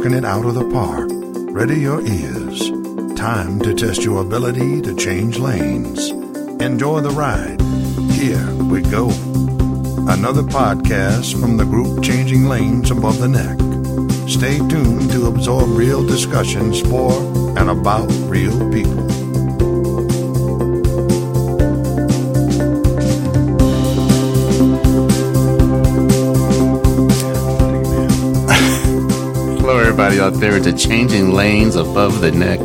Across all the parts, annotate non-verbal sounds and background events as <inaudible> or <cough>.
knocking it out of the park. Ready your ears. Time to test your ability to change lanes. Enjoy the ride. Here we go. Another podcast from the group Changing Lanes Above the Neck. Stay tuned to absorb real discussions for and about real people. Everybody out there. A Changing Lanes Above the Neck,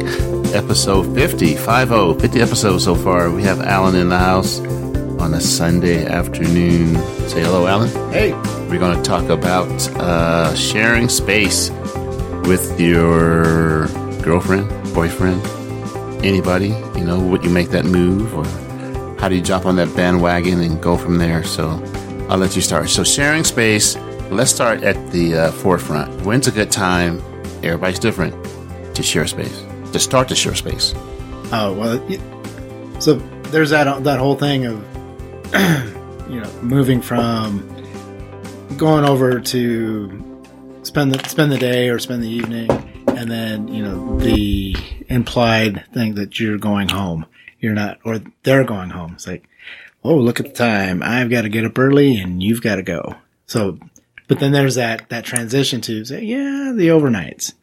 episode 50, 50, 50 episodes so far. We have Alan in the house on a Sunday afternoon. Say hello, Alan. Hey, We're going to talk about uh, sharing space with your girlfriend, boyfriend, anybody. You know, would you make that move or how do you jump on that bandwagon and go from there? So I'll let you start. So, sharing space, let's start at the uh, forefront. When's a good time? Everybody's different to share space, to start to share space. oh well. So there's that that whole thing of <clears throat> you know moving from going over to spend the spend the day or spend the evening, and then you know the implied thing that you're going home. You're not, or they're going home. It's like, oh, look at the time. I've got to get up early, and you've got to go. So, but then there's that that transition to say, yeah, the overnights.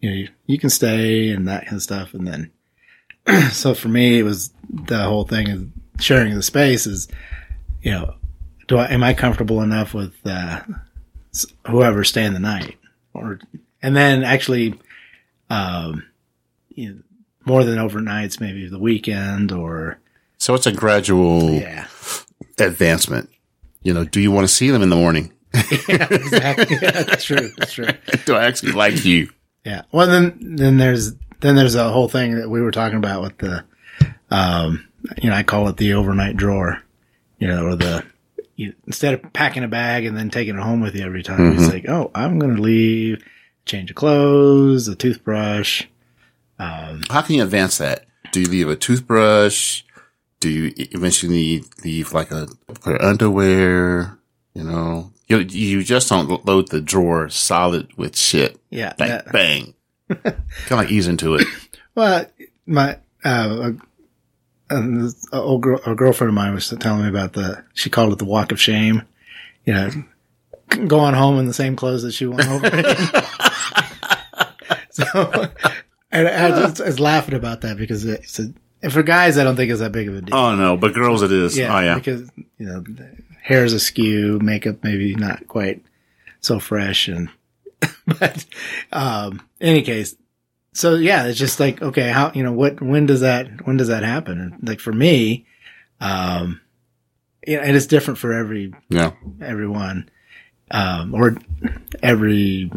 You know, you, you can stay and that kind of stuff, and then <clears throat> so for me, it was the whole thing of sharing the space is, you know, do I, am I comfortable enough with, uh, whoever staying the night or, and then actually, um, you know, more than overnights, maybe the weekend or, So it's a gradual yeah, advancement. You know, do you want to see them in the morning? <laughs> yeah, exactly. Yeah, that's true. That's true. <laughs> do I actually like you? Yeah. Well, then, then there's, then there's a whole thing that we were talking about with the, um, you know, I call it the overnight drawer, you know, or the, you, instead of packing a bag and then taking it home with you every time, it's like, oh, I'm going to leave, change of clothes, a toothbrush. How can you advance that? Do you leave a toothbrush? Do you eventually leave like a pair of underwear? You know, you, you just don't load the drawer solid with shit. Yeah. Bang, that- bang. <laughs> kind of like ease into it. Well, my uh, a, a, a old girl, a girlfriend of mine was telling me about the. She called it the walk of shame. You know, going home in the same clothes that she went over in. <laughs> so, and I just I was laughing about that because it's a, and for guys, I don't think it's that big of a deal. Oh no, but girls it is. yeah, oh yeah. because you know, hair's askew, makeup maybe not quite so fresh, and <laughs> but um, any case, so yeah, it's just like okay, how you know what when does that when does that happen? And like for me, um, yeah, and it's different for every Yeah. everyone, um, or every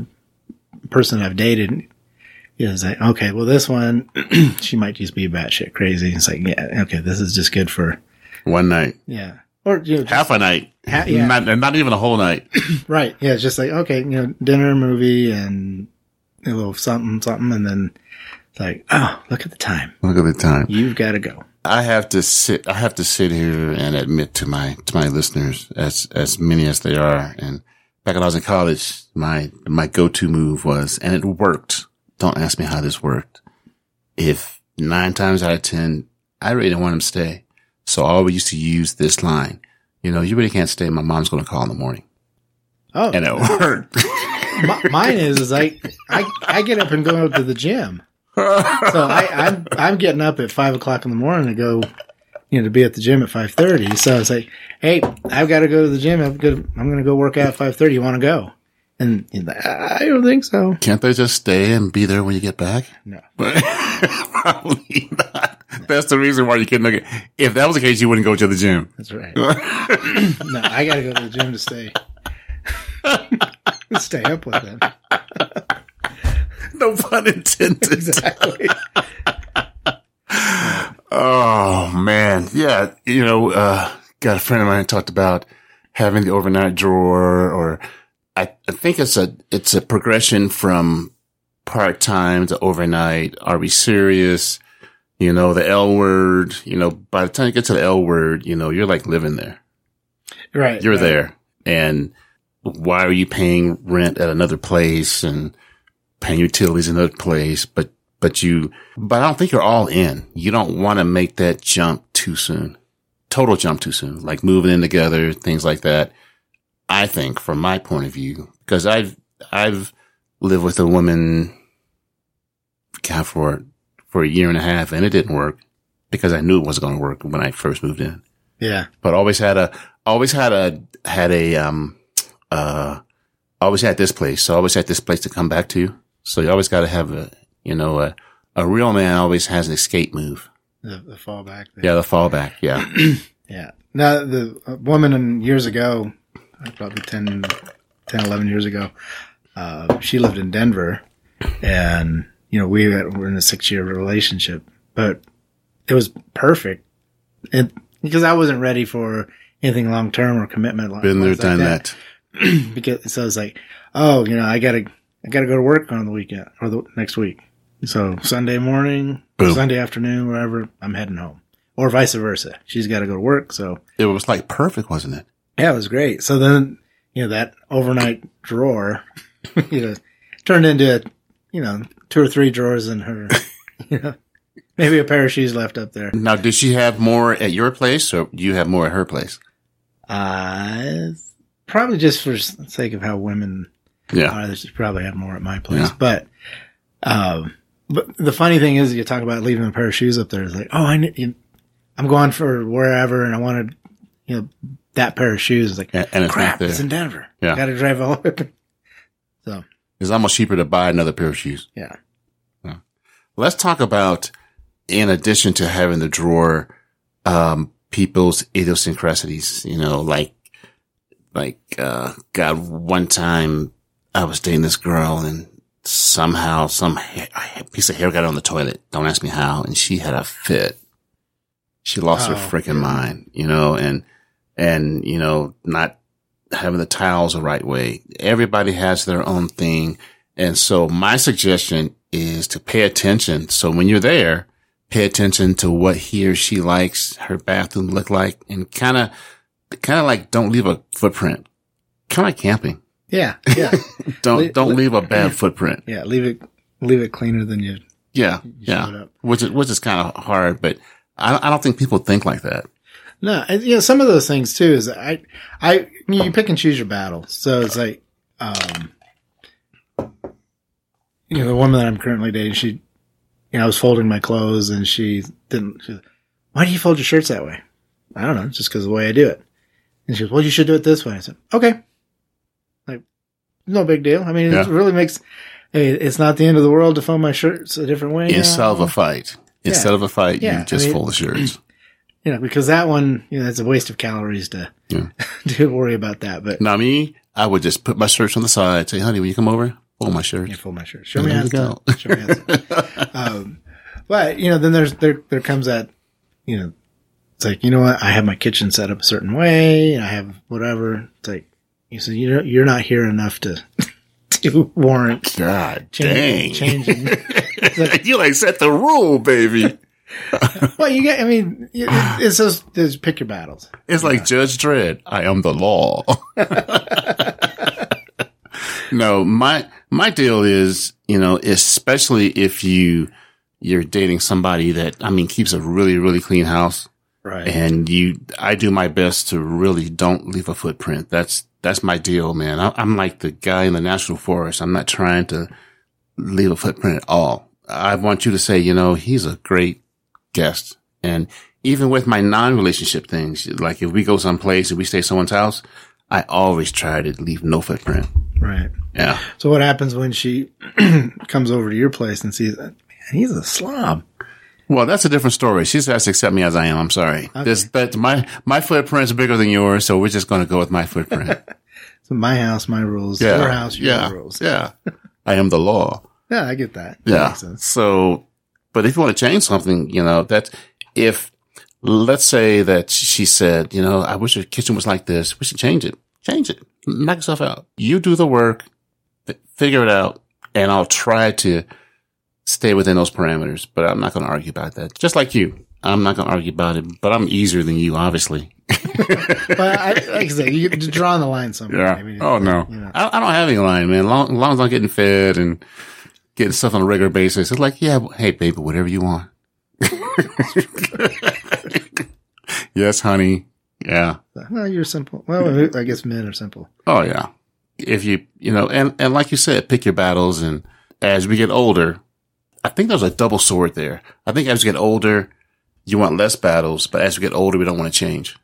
person I've dated. You know, it's like, okay, well, this one, <clears throat> she might just be batshit crazy. It's like, yeah, okay, this is just good for, One night, yeah. Or, you know, half a night, Ha- yeah. not, not even a whole night. <clears throat> right. Yeah. It's just like, okay, you know, dinner, movie, and a little something, something. And then it's like, oh, look at the time. Look at the time. You've got to go. I have to sit. I have to sit here and admit to my to my listeners, as as many as they are. And back when I was in college, my my go to move was, and it worked. Don't ask me how this worked. If nine times out of ten, I really didn't want him to stay, so I always used to use this line. You know, you really can't stay. My mom's going to call in the morning, Oh, and it worked. <laughs> mi- mine is, is I, I, I get up and go to the gym. So I, I'm, I'm getting up at five o'clock in the morning to go, you know, to be at the gym at five thirty. So it's like, hey, I've got to go to the gym. I'm going I'm going to go work out at five thirty. You want to go? And he's like, I don't think so. Can't they just stay and be there when you get back? No. But <laughs> probably not. <laughs> That's the reason why you couldn't look at. If that was the case, you wouldn't go to the gym. That's right. <laughs> no, I got to go to the gym to stay, <laughs> stay up with them. No pun intended. Exactly. Oh man, yeah. You know, uh, got a friend of mine talked about having the overnight drawer, or I, I think it's a it's a progression from part time to overnight. Are we serious? You know, the L word. You know, by the time you get to the L word, you know, you're like living there. Right. You're right. there, and why are you paying rent at another place and paying utilities in another place, but, but you, but I don't think you're all in. You don't want to make that jump too soon. Total jump too soon, like moving in together, things like that. I think from my point of view, because I've, I've lived with a woman, God, for, for a year and a half and it didn't work because I knew it wasn't going to work when I first moved in Yeah. but always had a, always had a, had a, um, uh, always had this place. So always had this place to come back to. So you always got to have a, you know, a, a real man always has an escape move. The, the fallback. Yeah. The fallback. Yeah. <clears throat> Yeah. Now, the woman in years ago, probably 10, 10 11 years ago, uh, she lived in Denver and, you know, we were in a six year relationship, but it was perfect. And because I wasn't ready for anything long term or commitment. like- Been there, like done that. <clears throat> because so it's like, oh, you know, I gotta, I gotta go to work on the weekend or the next week. So Sunday morning, Boom. Sunday afternoon, wherever, I'm heading home, or vice versa. She's got to go to work, so It was like perfect, wasn't it? yeah, it was great. So then, you know, that overnight drawer, <laughs> you know, turned into, you know, two or three drawers in her, <laughs> you know, maybe a pair of shoes left up there. Now, did she have more at your place or do you have more at her place? Uh, probably just for sake of how women Yeah. are, they should probably have more at my place. Yeah. But, um, but the funny thing is, you talk about leaving a pair of shoes up there. It's like, oh, I need, you, I'm going for wherever, and I wanted, you know, that pair of shoes. It's like, And, and it's crap, it's in Denver. Yeah. got to drive all the way. So It's almost cheaper to buy another pair of shoes. yeah, Let's talk about, in addition to having the drawer, um, people's idiosyncrasies, you know, like, like, uh, God, one time I was dating this girl and somehow some ha- piece of hair got on the toilet. Don't ask me how. And she had a fit. She lost her Oh, freaking mind, you know, and, and, you know, not having the towels the right way. Everybody has their own thing. And so my suggestion is to pay attention. So when you're there, pay attention to what he or she likes her bathroom look like and kind of, kind of like don't leave a footprint. Kind of like camping. yeah, yeah, <laughs> Don't, Le- don't leave a bad footprint. yeah. Leave it, leave it cleaner than you. Yeah. showed Yeah. up. Which is, which is kind of hard, but I, I don't think people think like that. No, and, you know, some of those things too is I, I, you pick and choose your battles. So it's like, um, you know, the woman that I'm currently dating, she, you know, I was folding my clothes and she didn't, she, why do you fold your shirts that way? I don't know, just because the way I do it. And she goes, well, you should do it this way. I said, okay. Like, no big deal. I mean, Yeah. it really makes, hey, it's not the end of the world to fold my shirts a different way. Instead of a fight, instead of a fight, Yeah, you just I mean- fold the shirts. You know, because that one, you know, it's a waste of calories to, Yeah. <laughs> to worry about that. But Now me, I would just put my shirts on the side, say, honey, will you come over? Fold my shirts. Yeah, fold my shirt. Show And me how to it. Show me how to <laughs> um, but you know, then there's there there comes that you know, it's like you know what, I have my kitchen set up a certain way. And I have whatever. It's like you said, you know, you're not here enough to <laughs> to warrant God dang. change, changing. you like set the rule, baby. <laughs> well, you get. I mean, it- it's just, just pick your battles. It's like Judge Dredd. I am the law. <laughs> no, my my deal is, you know, especially if you you're dating somebody that I mean keeps a really really clean house, Right. and you, I do my best to really don't leave a footprint. That's that's my deal, man. I, I'm like the guy in the national forest. I'm not trying to leave a footprint at all. I want you to say, you know, he's a great guest. And even with my non-relationship things, like if we go someplace and we stay at someone's house, I always try to leave no footprint. right. Yeah. So what happens when she <clears throat> comes over to your place and sees, man, he's a slob. Well, that's a different story. She has to accept me as I am. I'm sorry. This, that my, my footprint is bigger than yours. So we're just going to go with my footprint. <laughs> So my house, my rules. yeah. Your house, your yeah. rules. Yeah. I am the law. Yeah, I get that. That Yeah. sense. So, but if you want to change something, you know, that if, let's say that she said, you know, I wish your kitchen was like this. We should change it. Change it. Knock yourself out. You do the work, figure it out, and I'll try to stay within those parameters, but I'm not going to argue about that. Just like you. I'm not going to argue about it, but I'm easier than you, obviously. <laughs> But I, like I said, you draw on the line somewhere. Yeah. Oh no. You know. I, I don't have any line, man. Long, long as I'm getting fed and getting stuff on a regular basis. It's like, yeah, hey, baby, whatever you want. <laughs> yes, honey. Yeah. Well, you're simple. Well, I guess men are simple. Oh yeah. If you, you know, and, and like you said, pick your battles. And as we get older, I think there's a double sword there. I think as we get older, you want less battles, but as we get older, we don't want to change.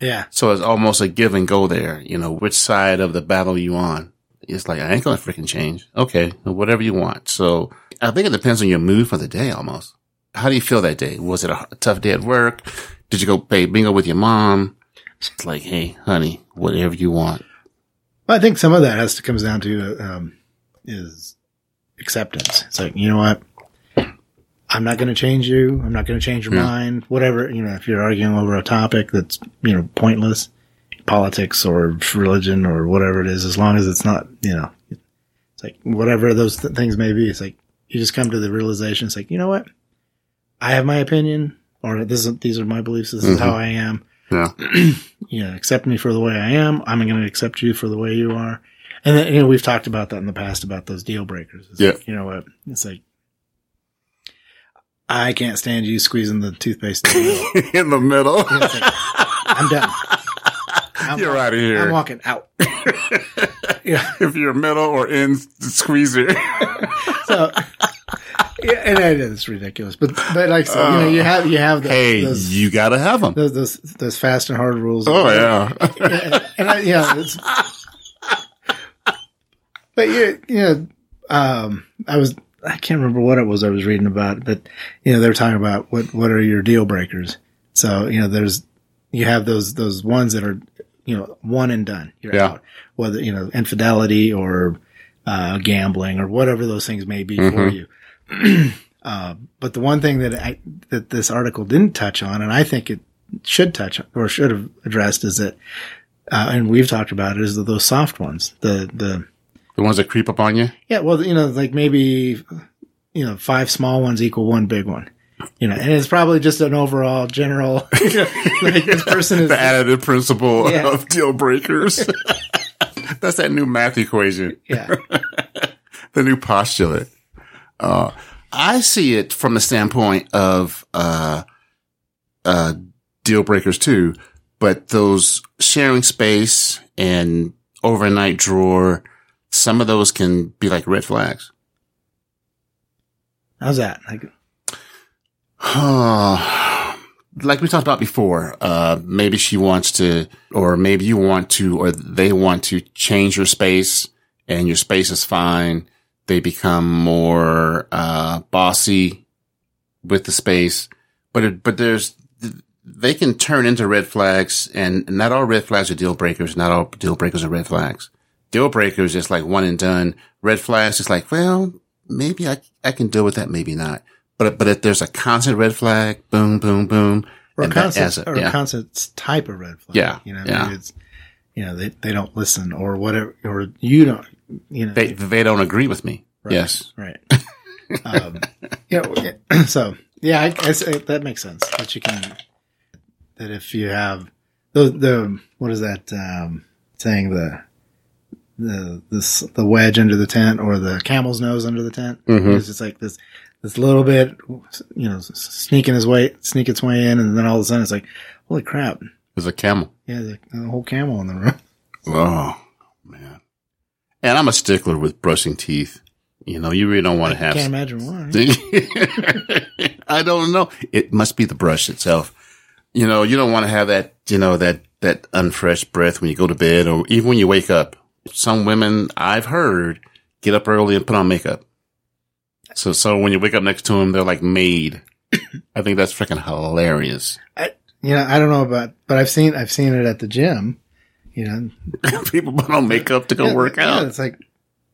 Yeah. So it's almost a give and go there. You know, which side of the battle you on? It's like, I ain't going to freaking change. Okay. Whatever you want. So I think it depends on your mood for the day almost. How do you feel that day? Was it a tough day at work? Did you go play bingo with your mom? It's like, hey, honey, whatever you want. Well, I think some of that has to comes down to um, is acceptance. It's like you know what, I'm not going to change you. I'm not going to change your Yeah. mind. Whatever you know, if you're arguing over a topic that's you know pointless, politics or religion or whatever it is, as long as it's not you know, it's like whatever those th- things may be. It's like you just come to the realization. It's like you know what, I have my opinion, or this is these are my beliefs. This is Mhm. how I am Yeah. <clears throat> you know, accept me for the way I am. I'm going to accept you for the way you are. And then, you know, we've talked about that in the past about those deal breakers. It's Yeah. like, you know what? It's like, I can't stand you squeezing the toothpaste. In the middle. <laughs> In the middle. Like, I'm done. <laughs> I'm You're out of here. I'm walking out. <laughs> yeah. if you're middle or in the squeezer. <laughs> So, yeah, and it is ridiculous, but, but like, so, you know, you have, you have the, hey, those, you gotta have them. those, those, those fast and hard rules. Oh yeah. <laughs> and I, yeah, it's, but yeah, you know, um, I was, I can't remember what it was I was reading about, but you know, they were talking about what, what are your deal breakers? So, you know, there's, you have those, those ones that are, you know, one and done. You're Yeah. out. Whether, you know, infidelity or, uh, gambling or whatever those things may be for you. <clears throat> uh, but the one thing that I, that this article didn't touch on, and I think it should touch on, or should have addressed is that, uh, and we've talked about it, is that those soft ones, the, the, the ones that creep up on you. yeah, well, you know, like maybe, you know, five small ones equal one big one. You know, and it's probably just an overall general, <laughs> like this person is, The additive principle Yeah. of deal breakers. <laughs> That's that new math equation. yeah, <laughs> the new postulate. Uh, I see it from the standpoint of, uh, uh, deal breakers too, but those sharing space and overnight drawer, some of those can be like red flags. how's that? Like, like we talked about before, uh, maybe she wants to, or maybe you want to, or they want to change your space and your space is fine. They become more, uh, bossy with the space, but it, but there's, they can turn into red flags and not all red flags are deal breakers. Not all deal breakers are red flags. Deal breakers is like one and done. Red flags is like, well, maybe I, I can deal with that. Maybe not. But, but if there's a constant red flag, boom, boom, boom. or a constant, or yeah. a constant type of red flag. Yeah, You know, yeah. it's, you know, they, they don't listen or whatever, or you don't, you know, They, they don't agree with me. Yes. Right. um, you <clears throat> know, so yeah, I, I say that makes sense that you can, that if you have the, the, what is that, um, saying the, the, this, the wedge under the tent or the camel's nose under the tent. Mhm. It's just like this, this little bit, you know, sneaking his way, sneak its way in. And then all of a sudden it's like, holy crap. There's a camel. Yeah, the, the whole camel in the room. <laughs> Oh, man. And I'm a stickler with brushing teeth. You know, you really don't want to have. Can't imagine why. <laughs> I don't know. It must be the brush itself. You know, you don't want to have that, you know, that, that unfresh breath when you go to bed or even when you wake up. Some women I've heard get up early and put on makeup. So, so when you wake up next to them, they're like made. <coughs> I think that's freaking hilarious. You know, I don't know about, but I've seen, I've seen it at the gym, you know, <laughs> People put on makeup to go Yeah, work yeah, out. it's like,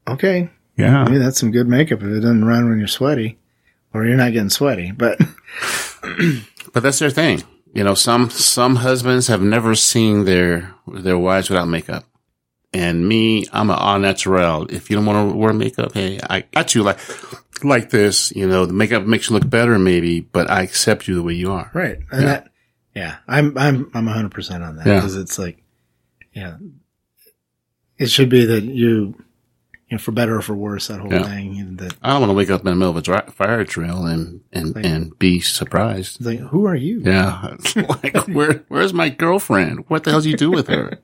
okay, Yeah. maybe that's some good makeup if it doesn't run when you're sweaty, or you're not getting sweaty. But <coughs> <coughs> But that's their thing. You know, some, some husbands have never seen their, their wives without makeup. And me, I'm an all natural. If you don't want to wear makeup, hey, I got you like, like this, you know, the makeup makes you look better maybe, but I accept you the way you are. right, and Yeah. that, yeah, I'm I'm I'm 100 percent on that Yeah. because it's like, yeah, it should be that you, you know, for better or for worse, that whole Yeah. thing. That I don't want to wake up in the middle of a dry, fire drill and and Like- and be surprised. like, who are you? Yeah, <laughs> like where where's my girlfriend? What the hell did you do with her?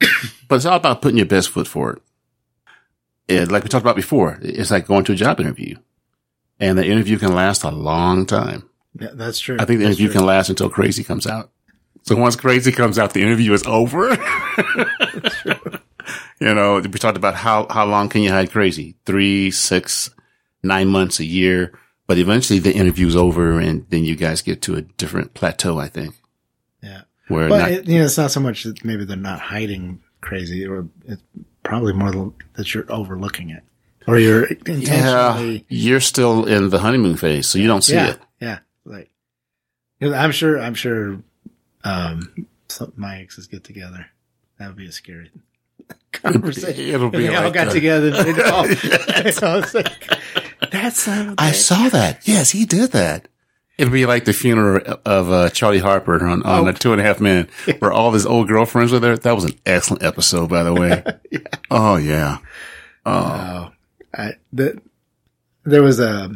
<laughs> but it's all about putting your best foot forward. And like we talked about before, it's like going to a job interview, and the interview can last a long time. Yeah, that's true. I think the That's interview true. can last until crazy comes out. So once crazy comes out, the interview is over. <laughs> you know, we talked about how, how long can you hide crazy? Three, six, nine months, a year. But eventually the interview's over and then you guys get to a different plateau, I think. Yeah. Where But not, it, you know, it's not so much that maybe they're not hiding crazy, or it's probably more that you're overlooking it, or you're yeah, you're still in the honeymoon phase, so you don't see Yeah, it. yeah. Like, I'm sure. I'm sure. Um, some, my exes get together. That would be a scary conversation. <laughs> It'll be they all like got that. together. And <laughs> all, so <laughs> it's like, that's not. I saw that. Yes, he did that. It'd be like the funeral of uh, Charlie Harper on, on Oh. the Two and a Half Men, where all his old girlfriends were there. That was an excellent episode, by the way. <laughs> Oh yeah. Oh, Oh, I, the, there was a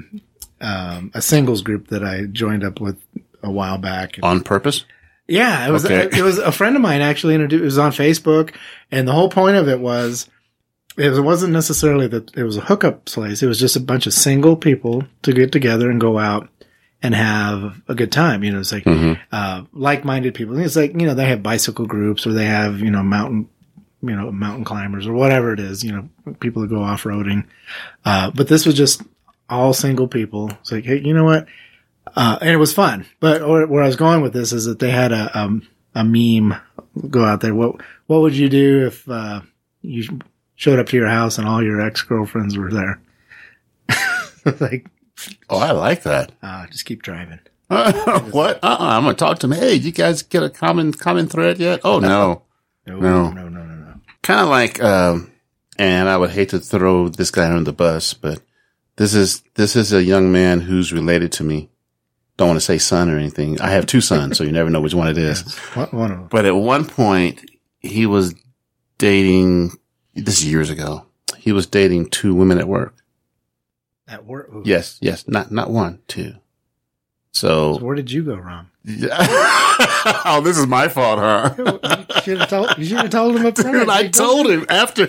um, a singles group that I joined up with a while back. on purpose. Yeah, it was Okay. it was a friend of mine actually introduced. It was on Facebook, and the whole point of it was- it wasn't necessarily that it was a hookup place. It was just a bunch of single people to get together and go out and have a good time. You know, it's like Mhm. uh, like-minded people. It's like you know they have bicycle groups or they have you know mountain you know mountain climbers or whatever it is. You know, people that go off roading. Uh, but this was just all single people. It's like, hey, you know what? Uh, and it was fun. But where, where I was going with this is that they had a um, a meme go out there. What what would you do if uh, you showed up to your house and all your ex girlfriends were there? <laughs> like, Oh, I like that. <laughs> uh, just keep driving. <laughs> what? Uh-uh. I'm gonna talk to him. Hey, you guys get a common common thread yet? Oh no. No, No. no, no, no, no. kind of like, um, and I would hate to throw this guy under the bus, but this is this is a young man who's related to me. Don't want to say son or anything. I have two sons, so you never know which one it is. <laughs> One, one of them. But at one point, he was dating. This is years ago. He was dating two women at work. At work. ooh. Yes, yes, not not one, two. So So, where did you go wrong? <laughs> oh, this is my fault, huh? <laughs> you should have told. You should have told him up front. Dude, I told him after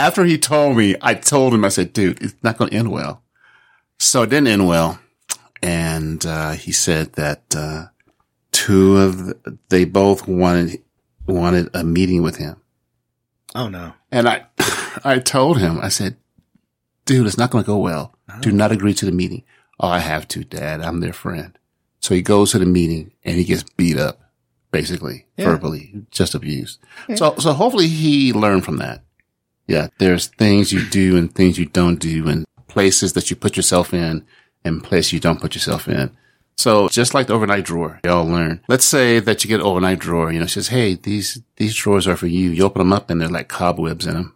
after he told me, I told him, I said, dude, it's not going to end well. So it didn't end well. And, uh, he said that, uh, two of, the, they both wanted, wanted a meeting with him. Oh no. And I, <laughs> I told him, I said, dude, it's not going to go well. Do not agree to the meeting. Oh, I have to, dad. I'm their friend. So he goes to the meeting and he gets beat up, basically, Yeah. verbally, just abused. So, so hopefully he learned from that. Yeah. There's things you do and things you don't do and places that you put yourself in and places you don't put yourself in. So just like the overnight drawer, y'all learn. Let's say that you get an overnight drawer, you know, says, Hey, these, these drawers are for you. You open them up and they're like cobwebs in them.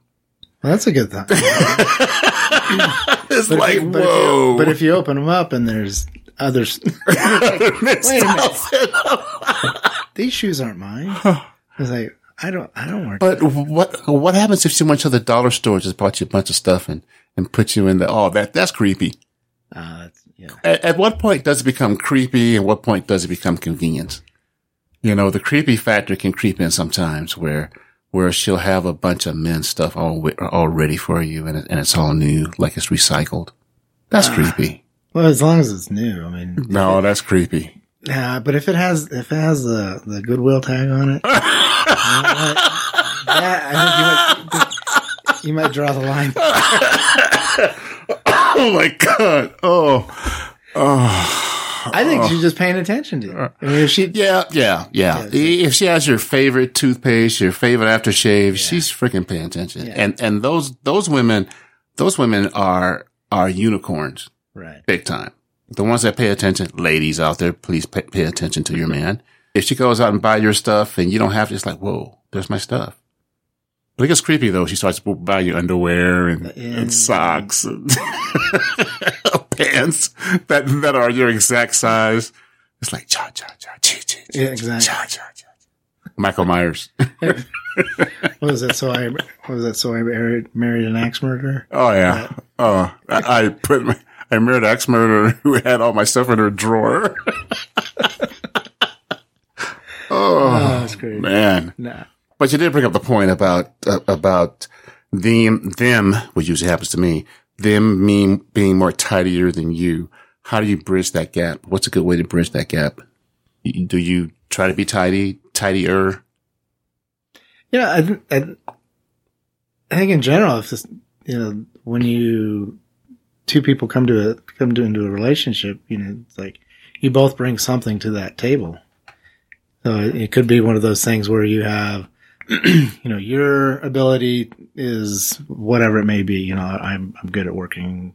Well, that's a good thing. <laughs> It's But like, if you- but if you- whoa. but if you open them up and there's others, <laughs> <laughs> Wait a these shoes aren't mine. I was like, I don't, I don't work. But what what happens if someone to the dollar store just bought you a bunch of stuff and, and put you in the oh that that's creepy. Uh, that's, yeah. At, at what point does it become creepy and what point does it become convenient? You know, the creepy factor can creep in sometimes where where she'll have a bunch of men's stuff all all ready for you and it, and it's all new like it's recycled. That's ah. creepy. Well, as long as it's new, I mean, No, that's creepy. yeah. But if it has, if it has the the Goodwill tag on it, <laughs> that, I think you might, you might draw the line. <laughs> Oh my god. Oh. Oh. I think she's just paying attention to. You. Uh, I mean, if she, Yeah, yeah, yeah. if she has your favorite toothpaste, your favorite aftershave, she's freaking paying attention. Yeah. And and those those women, those women are are unicorns, right? big time. The ones that pay attention, ladies out there, please pay, pay attention to your man. If she goes out and buy your stuff and you don't have to, it's like, whoa, there's my stuff. But it gets creepy though. She starts to buy you underwear and, uh, Yeah. and socks and <laughs> <laughs> pants that that are your exact size. It's like cha cha cha chi chi. Yeah, exactly. Cha cha cha. Michael Myers. <laughs> what was that? So I what was that? So I married, married an axe murderer. Oh yeah. Oh, I, I put my, I married an ex murderer <laughs> who had all my stuff in her drawer. <laughs> Oh, that's great. Man, Nah. but you did bring up the point about uh, about them them, which usually happens to me. Them mean being more tidier than you. How do you bridge that gap? What's a good way to bridge that gap? Do you try to be tidy, tidier? Yeah, I, I, I think in general, if this, you know, when you two people come to a come to into a relationship, you know, it's like you both bring something to that table. So it, it could be one of those things where you have, <clears throat> you know, your ability is whatever it may be. You know, I'm I'm good at working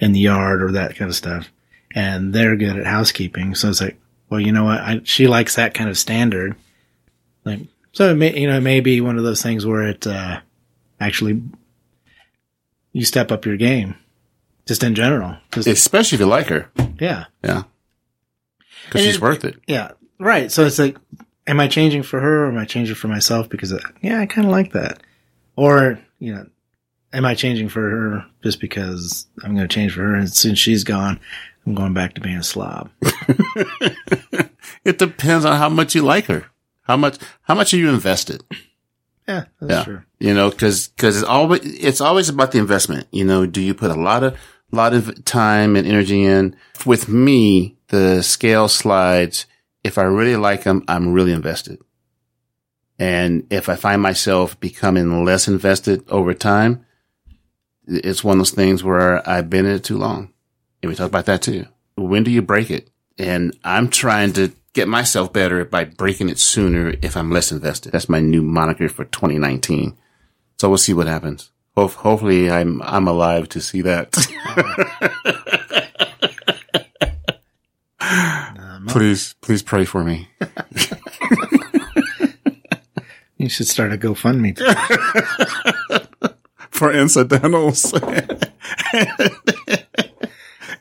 in the yard or that kind of stuff, and they're good at housekeeping. So it's like, well, you know what? I, she likes that kind of standard. Like, so it may, you know, it may be one of those things where it, uh, actually you step up your game just in general. Just, Especially if you like her. yeah. Yeah. Because And she's it- worth it. Yeah. Right. So it's like, am I changing for her or am I changing for myself? Because, uh, yeah, I kind of like that. Or, you know, am I changing for her just because I'm going to change for her? And since she's gone, I'm going back to being a slob. <laughs> It depends on how much you like her. How much, how much are you invested? Yeah, that's Yeah. true. You know, cause, cause it's always, it's always about the investment. You know, do you put a lot of, lot of time and energy in? With me, the scale slides. If I really like them, I'm really invested. And if I find myself becoming less invested over time, it's one of those things where I've been in it too long. And we talk about that too. When do you break it? And I'm trying to get myself better by breaking it sooner if I'm less invested. That's my new moniker for 2019. So we'll see what happens. Ho- hopefully I'm, I'm alive to see that. <laughs> <laughs> Please, please pray for me. <laughs> you should start a GoFundMe. <laughs> For incidentals <laughs>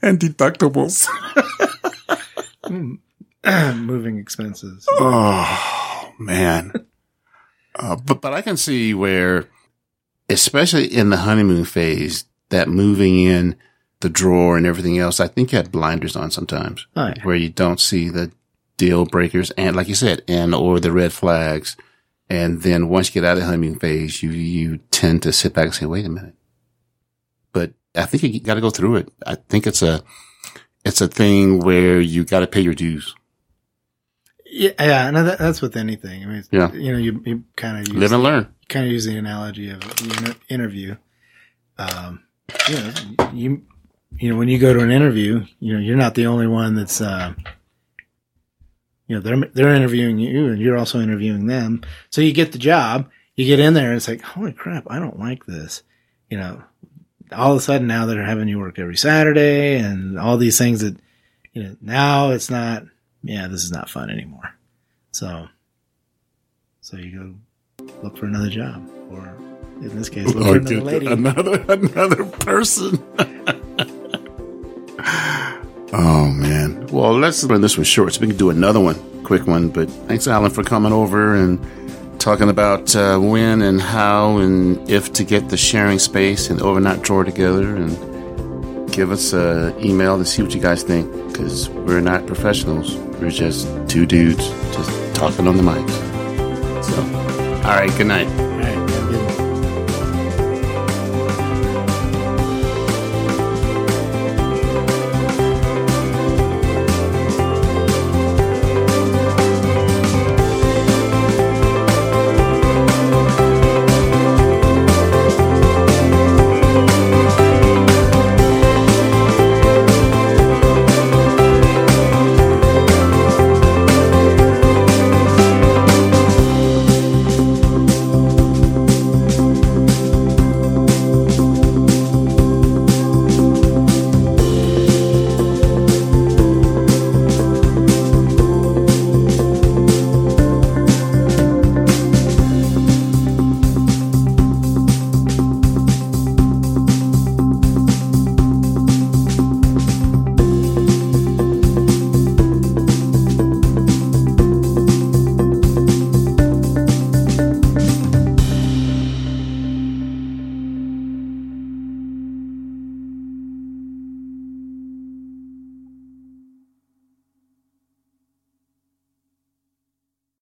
and deductibles. <clears throat> Moving expenses. Oh man. Uh, but but I can see where, especially in the honeymoon phase, that moving in the drawer and everything else, I think you had blinders on sometimes, Oh, yeah. where you don't see the deal breakers and, like you said, and or the red flags. And then once you get out of the honeymoon phase, you you tend to sit back and say, "Wait a minute." But I think you got to go through it. I think it's a it's a thing where you got to pay your dues. Yeah, yeah, And that, that's with anything. I mean, it's- Yeah. you know, you, you kind of Live and learn. kind of use the analogy of the inter- interview. Um, you know, you you know when you go to an interview, you know you're not the only one that's uh, you know they're they're interviewing you and you're also interviewing them. So you get the job, you get in there, and it's like, holy crap, I don't like this. You know, all of a sudden now they're having you work every Saturday and all these things that you know now it's not. Yeah, this is not fun anymore. So, so you go look for another job, or in this case, look for another lady. another <laughs> another person. <laughs> oh man. Well, let's run this one short so we can do another one, quick one. But thanks, Alan, for coming over and talking about uh, when and how and if to get the sharing space and overnight drawer together and give us an email to see what you guys think because we're not professionals. We're just two dudes just talking on the mics. So, all right. Good night.